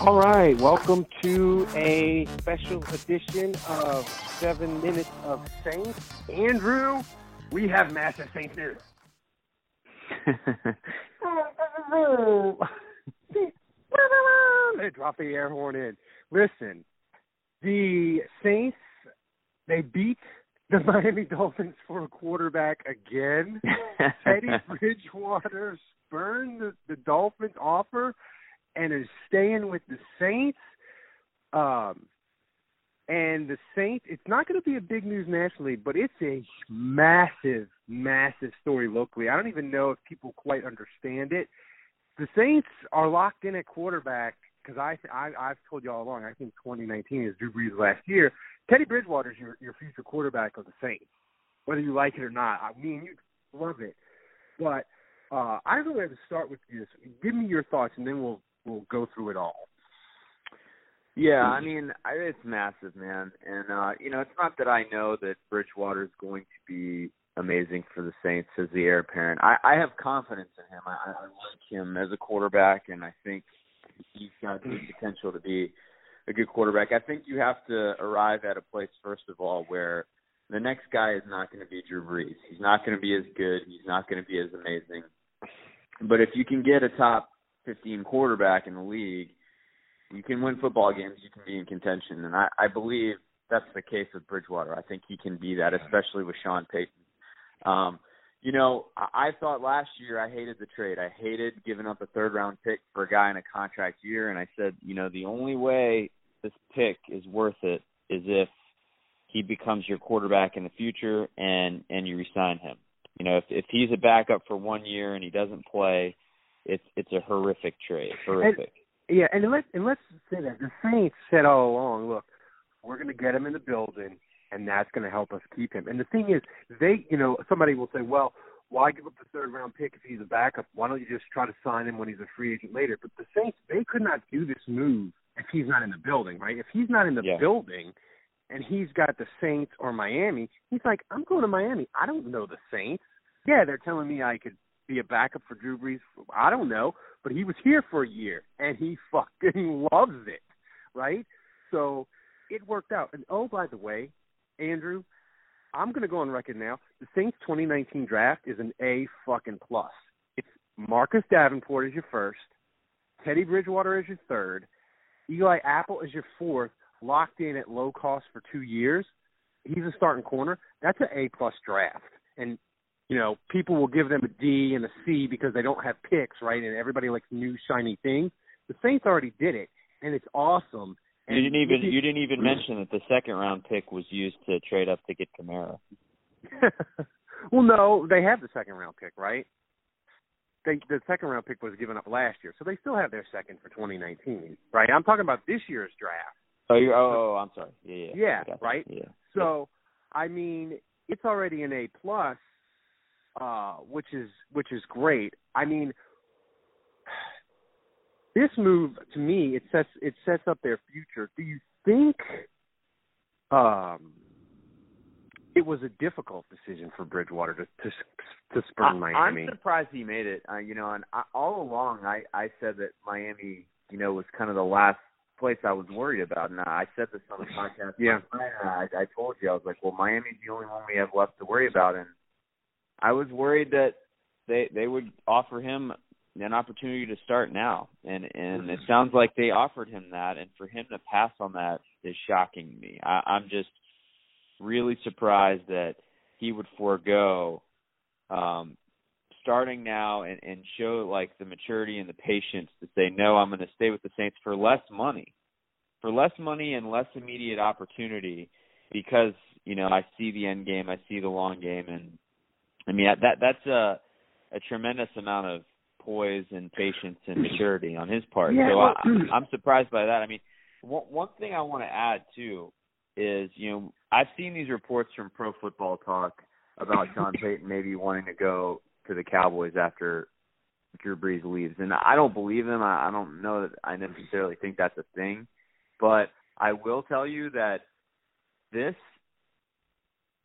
All right, welcome to a special edition of Seven Minutes of Saints. Andrew, we have massive Saints news. they drop the air horn in. Listen, the Saints they beat the Miami Dolphins for a quarterback again. Teddy Bridgewater spurned the, the Dolphins offer and is staying with the Saints. Um, and the Saints, it's not going to be a big news nationally, but it's a massive, massive story locally. I don't even know if people quite understand it. The Saints are locked in at quarterback because I, I I've told you all along. I think 2019 is Drew Brees' last year. Teddy Bridgewater is your your future quarterback of the Saints, whether you like it or not. I mean, you love it, but uh, I really have to start with this. Give me your thoughts, and then we'll we'll go through it all. Yeah, I mean, I, it's massive, man. And uh, you know, it's not that I know that Bridgewater is going to be amazing for the Saints as the heir apparent. I, I have confidence in him. I, I like him as a quarterback, and I think he's got the potential to be a good quarterback. I think you have to arrive at a place first of all where the next guy is not going to be Drew Brees. He's not going to be as good. He's not going to be as amazing. But if you can get a top 15 quarterback in the league, you can win football games. You can be in contention, and I, I believe that's the case with Bridgewater. I think he can be that, especially with Sean Payton. Um, you know, I, I thought last year I hated the trade. I hated giving up a third round pick for a guy in a contract year, and I said, you know, the only way this pick is worth it is if he becomes your quarterback in the future and and you resign him. You know, if if he's a backup for one year and he doesn't play, it's it's a horrific trade. Horrific. And, yeah, and let's and let's say that the Saints said all along, look, we're going to get him in the building, and that's going to help us keep him. And the thing is, they, you know, somebody will say, well, why give up the third round pick if he's a backup? Why don't you just try to sign him when he's a free agent later? But the Saints, they could not do this move if he's not in the building, right? If he's not in the yeah. building and he's got the Saints or Miami, he's like, I'm going to Miami. I don't know the Saints. Yeah, they're telling me I could be a backup for Drew Brees. I don't know, but he was here for a year and he fucking loves it, right? So it worked out. And oh, by the way, Andrew, I'm going to go on record now. The Saints 2019 draft is an A fucking plus. It's Marcus Davenport is your first, Teddy Bridgewater is your third, Eli Apple is your fourth, locked in at low cost for two years. He's a starting corner. That's an A plus draft. And you know, people will give them a D and a C because they don't have picks, right? And everybody likes new shiny things. The Saints already did it, and it's awesome. And you didn't even you didn't even mention that the second round pick was used to trade up to get Kamara. well, no, they have the second round pick, right? They, the second round pick was given up last year, so they still have their second for 2019, right? I'm talking about this year's draft. Oh, you're, oh, oh, I'm sorry. Yeah, yeah, yeah, right. Yeah. So, I mean, it's already an A plus uh, which is which is great. I mean, this move to me it sets it sets up their future. Do you think um, it was a difficult decision for Bridgewater to to, to spurn Miami? I'm surprised he made it. Uh, you know, and I, all along I I said that Miami, you know, was kind of the last place I was worried about. And I said this on the podcast. Yeah, I, I told you I was like, well, Miami's the only one we have left to worry about, and I was worried that they they would offer him an opportunity to start now, and and it sounds like they offered him that, and for him to pass on that is shocking me. I, I'm just really surprised that he would forego um, starting now and, and show like the maturity and the patience to say no, I'm going to stay with the Saints for less money, for less money and less immediate opportunity, because you know I see the end game, I see the long game, and I mean that that's a a tremendous amount of poise and patience and maturity on his part. Yeah, so well, I, I'm surprised by that. I mean, one one thing I want to add too is you know I've seen these reports from Pro Football Talk about Sean Payton maybe wanting to go to the Cowboys after Drew Brees leaves, and I don't believe them. I, I don't know that I necessarily think that's a thing, but I will tell you that this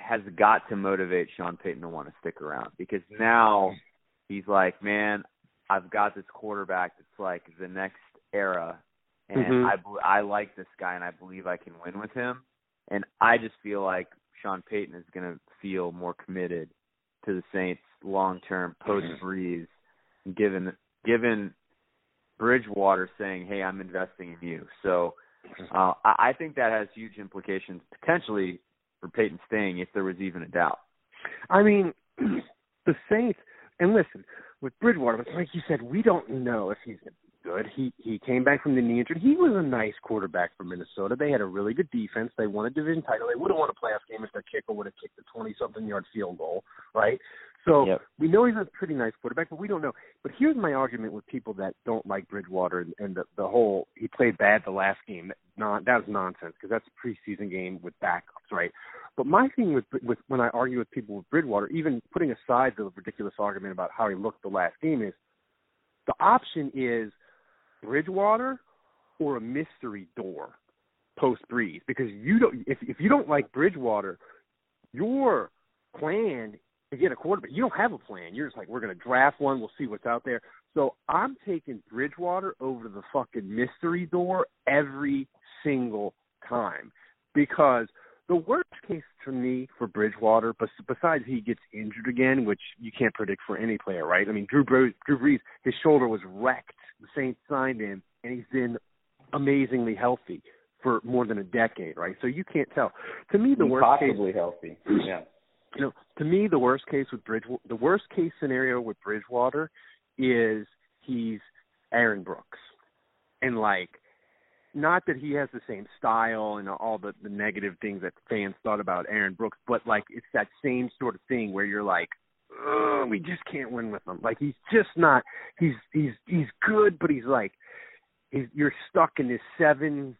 has got to motivate Sean Payton to want to stick around because now he's like, man, I've got this quarterback that's like the next era, and Mhm. I I like this guy, and I believe I can win with him, and I just feel like Sean Payton is going to feel more committed to the Saints long term post Brees, given given Bridgewater saying, "Hey, I'm investing in you." So uh, I, I think that has huge implications potentially for Payton staying if there was even a doubt. I mean, the Saints, and listen, with Bridgewater, like you said, we don't know if he's good. He he came back from the knee injury. He was a nice quarterback for Minnesota. They had a really good defense. They won a division title. They would have won a playoff game if their kicker would have kicked a twenty-something yard field goal, right? So Yep. we know he's a pretty nice quarterback, but we don't know. But here's my argument with people that don't like Bridgewater and, and the the whole he played bad the last game. That non that was nonsense because that's a preseason game with backups, right? But my thing with with when I argue with people with Bridgewater, even putting aside the ridiculous argument about how he looked the last game, is the option is Bridgewater or a mystery door post Brees because you don't if if you don't like Bridgewater, your plan to get a quarterback, you don't have a plan. You're just like we're going to draft one, we'll see what's out there. So I'm taking Bridgewater over to the fucking mystery door every single time because the worst case for me for Bridgewater, bes- besides he gets injured again, which you can't predict for any player, right? I mean, Drew Brees, Drew Brees, his shoulder was wrecked. The Saints signed him, and he's been amazingly healthy for more than a decade, right? So you can't tell. To me, the worst case, possibly healthy. Yeah. You know, to me, the worst case with Bridge, the worst case scenario with Bridgewater is he's Aaron Brooks, and like, not that he has the same style and all the the negative things that fans thought about Aaron Brooks, but like it's that same sort of thing where you're like, Ugh, we just can't win with him. Like he's just not. He's he's he's good, but he's like, he's you're stuck in this seven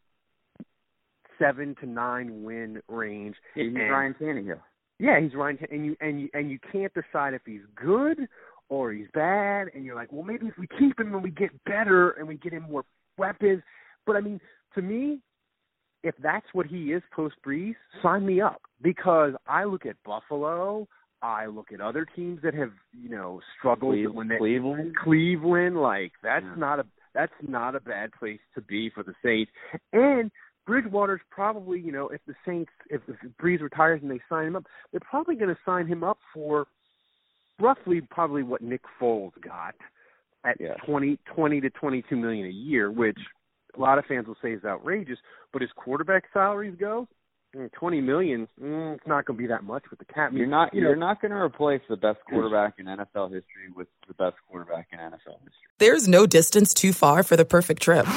seven to nine win range. He's and- Ryan Tannehill. Yeah, he's Ryan, and you and you and you can't decide if he's good or he's bad, and you're like, well, maybe if we keep him and we get better and we get him more weapons. But I mean, to me, if that's what he is post Brees, sign me up because I look at Buffalo, I look at other teams that have you know struggled Cleve- when they Cleveland. Cleveland, like that's Yeah. not a that's not a bad place to be for the Saints. And Bridgewater's probably, you know, if the Saints if, if Brees retires and they sign him up, they're probably going to sign him up for roughly probably what Nick Foles got at Yeah. twenty twenty to twenty two million a year, which a lot of fans will say is outrageous. But as quarterback salaries go, mm, twenty million, mm, it's not going to be that much with the cap. You're not you know, you're not going to replace the best quarterback in NFL history with the best quarterback in NFL history. There's no distance too far for the perfect trip.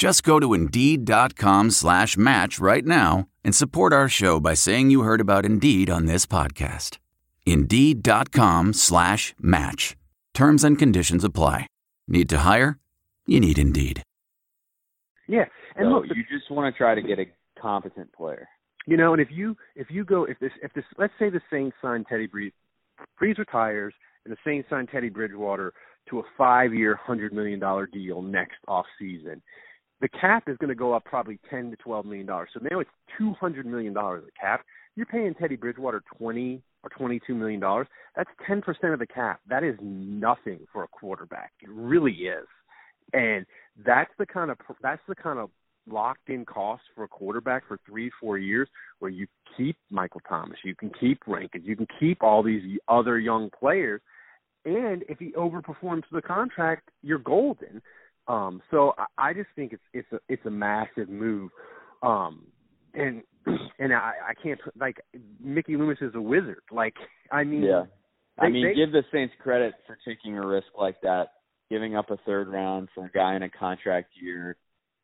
Just go to Indeed.com slash match right now and support our show by saying you heard about Indeed on this podcast. Indeed.com slash match. Terms and conditions apply. Need to hire? You need Indeed. yeah. And so look, you just want to try to get a competent player. You know, and if you if you go if this if this let's say the Saints sign Teddy Brees, Brees retires, and the Saints sign Teddy Bridgewater to a five year, hundred million dollar deal next off season. The cap is going to go up probably ten to twelve million dollars. So now it's two hundred million dollars of cap. You're paying Teddy Bridgewater twenty or twenty two million dollars. That's ten percent of the cap. That is nothing for a quarterback. It really is, and that's the kind of that's the kind of locked in cost for a quarterback for three four years where you keep Michael Thomas, you can keep Rankins, you can keep all these other young players, and if he overperforms the contract, you're golden. Um, so I, I just think it's it's a it's a massive move, um, and and I, I can't like Mickey Loomis is a wizard. Like I mean, yeah. They, I mean, they, give the Saints credit for taking a risk like that, giving up a third round for a guy in a contract year,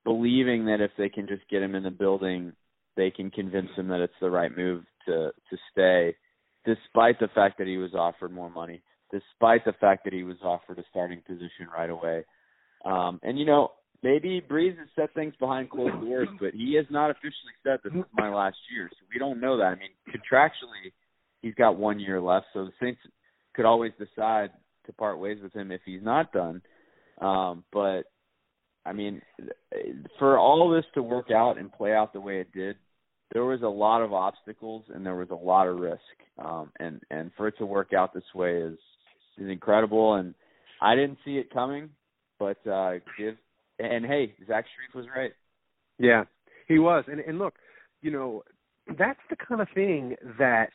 believing that if they can just get him in the building, they can convince him that it's the right move to to stay, despite the fact that he was offered more money, despite the fact that he was offered a starting position right away. Um, and you know, maybe Brees has set things behind closed doors, but he has not officially said this is my last year, so we don't know that. I mean, contractually, he's got one year left, so the Saints could always decide to part ways with him if he's not done. Um, but I mean, for all this to work out and play out the way it did, there was a lot of obstacles and there was a lot of risk. Um, and and for it to work out this way is is incredible. And I didn't see it coming, but uh, give and hey, Zach Strief was right. Yeah, he was. And and look, you know, that's the kind of thing that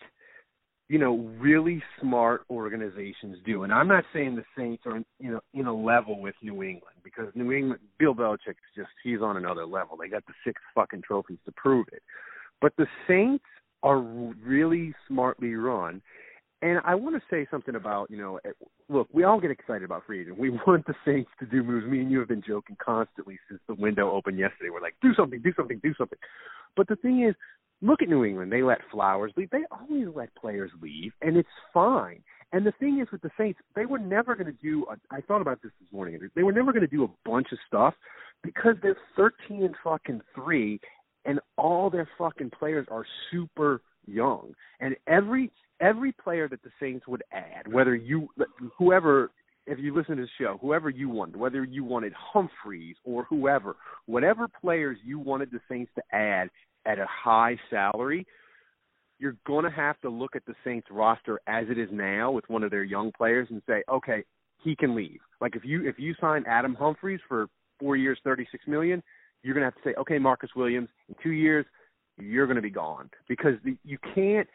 you know really smart organizations do. And I'm not saying the Saints are you know in a level with New England because New England, Bill Belichick's just he's on another level. They got the six fucking trophies to prove it. But the Saints are really smartly run and I want to say something about, you know, eh, look, we all get excited about free agent. We want the Saints to do moves. Me and you have been joking constantly since the window opened yesterday. We're like, do something, do something, do something. But the thing is, look at New England. They let Flowers leave. They always let players leave, and it's fine. And the thing is with the Saints, they were never going to do. A, I thought about this this morning. They were never going to do a bunch of stuff because they're thirteen and fucking three, and all their fucking players are super young. And every every player that the Saints would add, whether you whoever if you listen to the show, whoever you wanted, whether you wanted Humphries or whoever, whatever players you wanted the Saints to add at a high salary, you're going to have to look at the Saints roster as it is now with one of their young players and say, okay, he can leave. Like if you if you sign Adam Humphries for four years, thirty six million, you're going to have to say, okay, Marcus Williams, in two years, you're going to be gone because the, you can't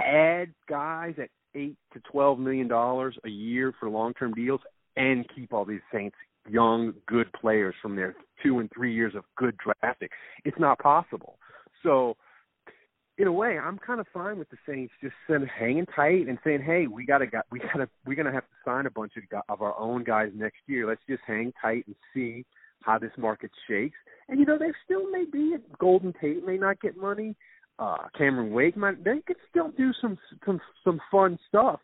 add guys at eight to twelve million dollars a year for long term deals and keep all these Saints young, good players from their two and three years of good drafting. It's not possible. So in a way, I'm kind of fine with the Saints just hanging tight and saying, "Hey, we got to got we got to we're to have to sign a bunch of of our own guys next year. Let's just hang tight and see how this market shakes." And you know, there still may be Golden Tate may not get money uh Cameron Wake might they could still do some some some fun stuff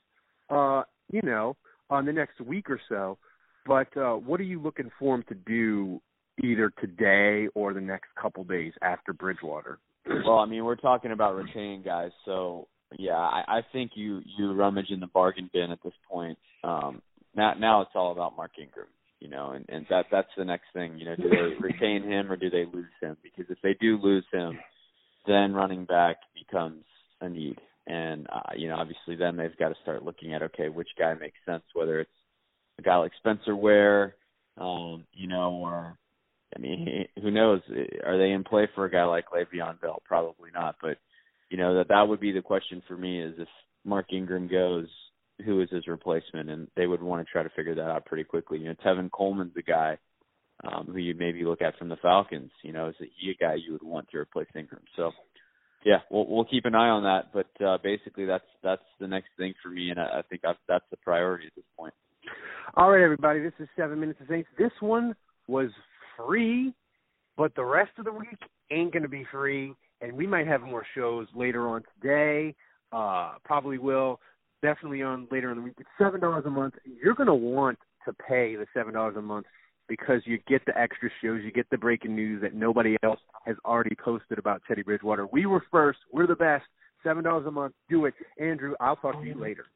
uh you know on the next week or so. But uh what are you looking for him to do either today or the next couple days after Bridgewater? Well I mean we're talking about retaining guys so yeah I I think you you rummage in the bargain bin at this point. Um now now it's all about Mark Ingram you know and and that that's the next thing you know do they retain him or do they lose him? Because if they do lose him then running back becomes a need. And uh, you know, obviously, then they've got to start looking at okay, which guy makes sense, whether it's a guy like Spencer Ware, um, you know, or I mean, who knows? Are they in play for a guy like Le'Veon Bell? Probably not. But you know, that that would be the question for me: is if Mark Ingram goes, who is his replacement? And they would want to try to figure that out pretty quickly. You know, Tevin Coleman's the guy um, who you maybe look at from the Falcons. You know, is he a guy you would want to replace Ingram? So, yeah, we'll we'll keep an eye on that. But uh, basically, that's that's the next thing for me, and I, I think I've, that's the priority at this point. All right, everybody, this is Seven Minutes of Saints. This one was free, but the rest of the week ain't going to be free, and we might have more shows later on today. Uh, probably will. Definitely on later in the week. It's seven dollars a month. You're going to want to pay the seven dollars a month because you get the extra shows, you get the breaking news that nobody else has already posted about Teddy Bridgewater. We were first. We're the best. Seven dollars a month. Do it, Andrew. I'll talk to you oh, later.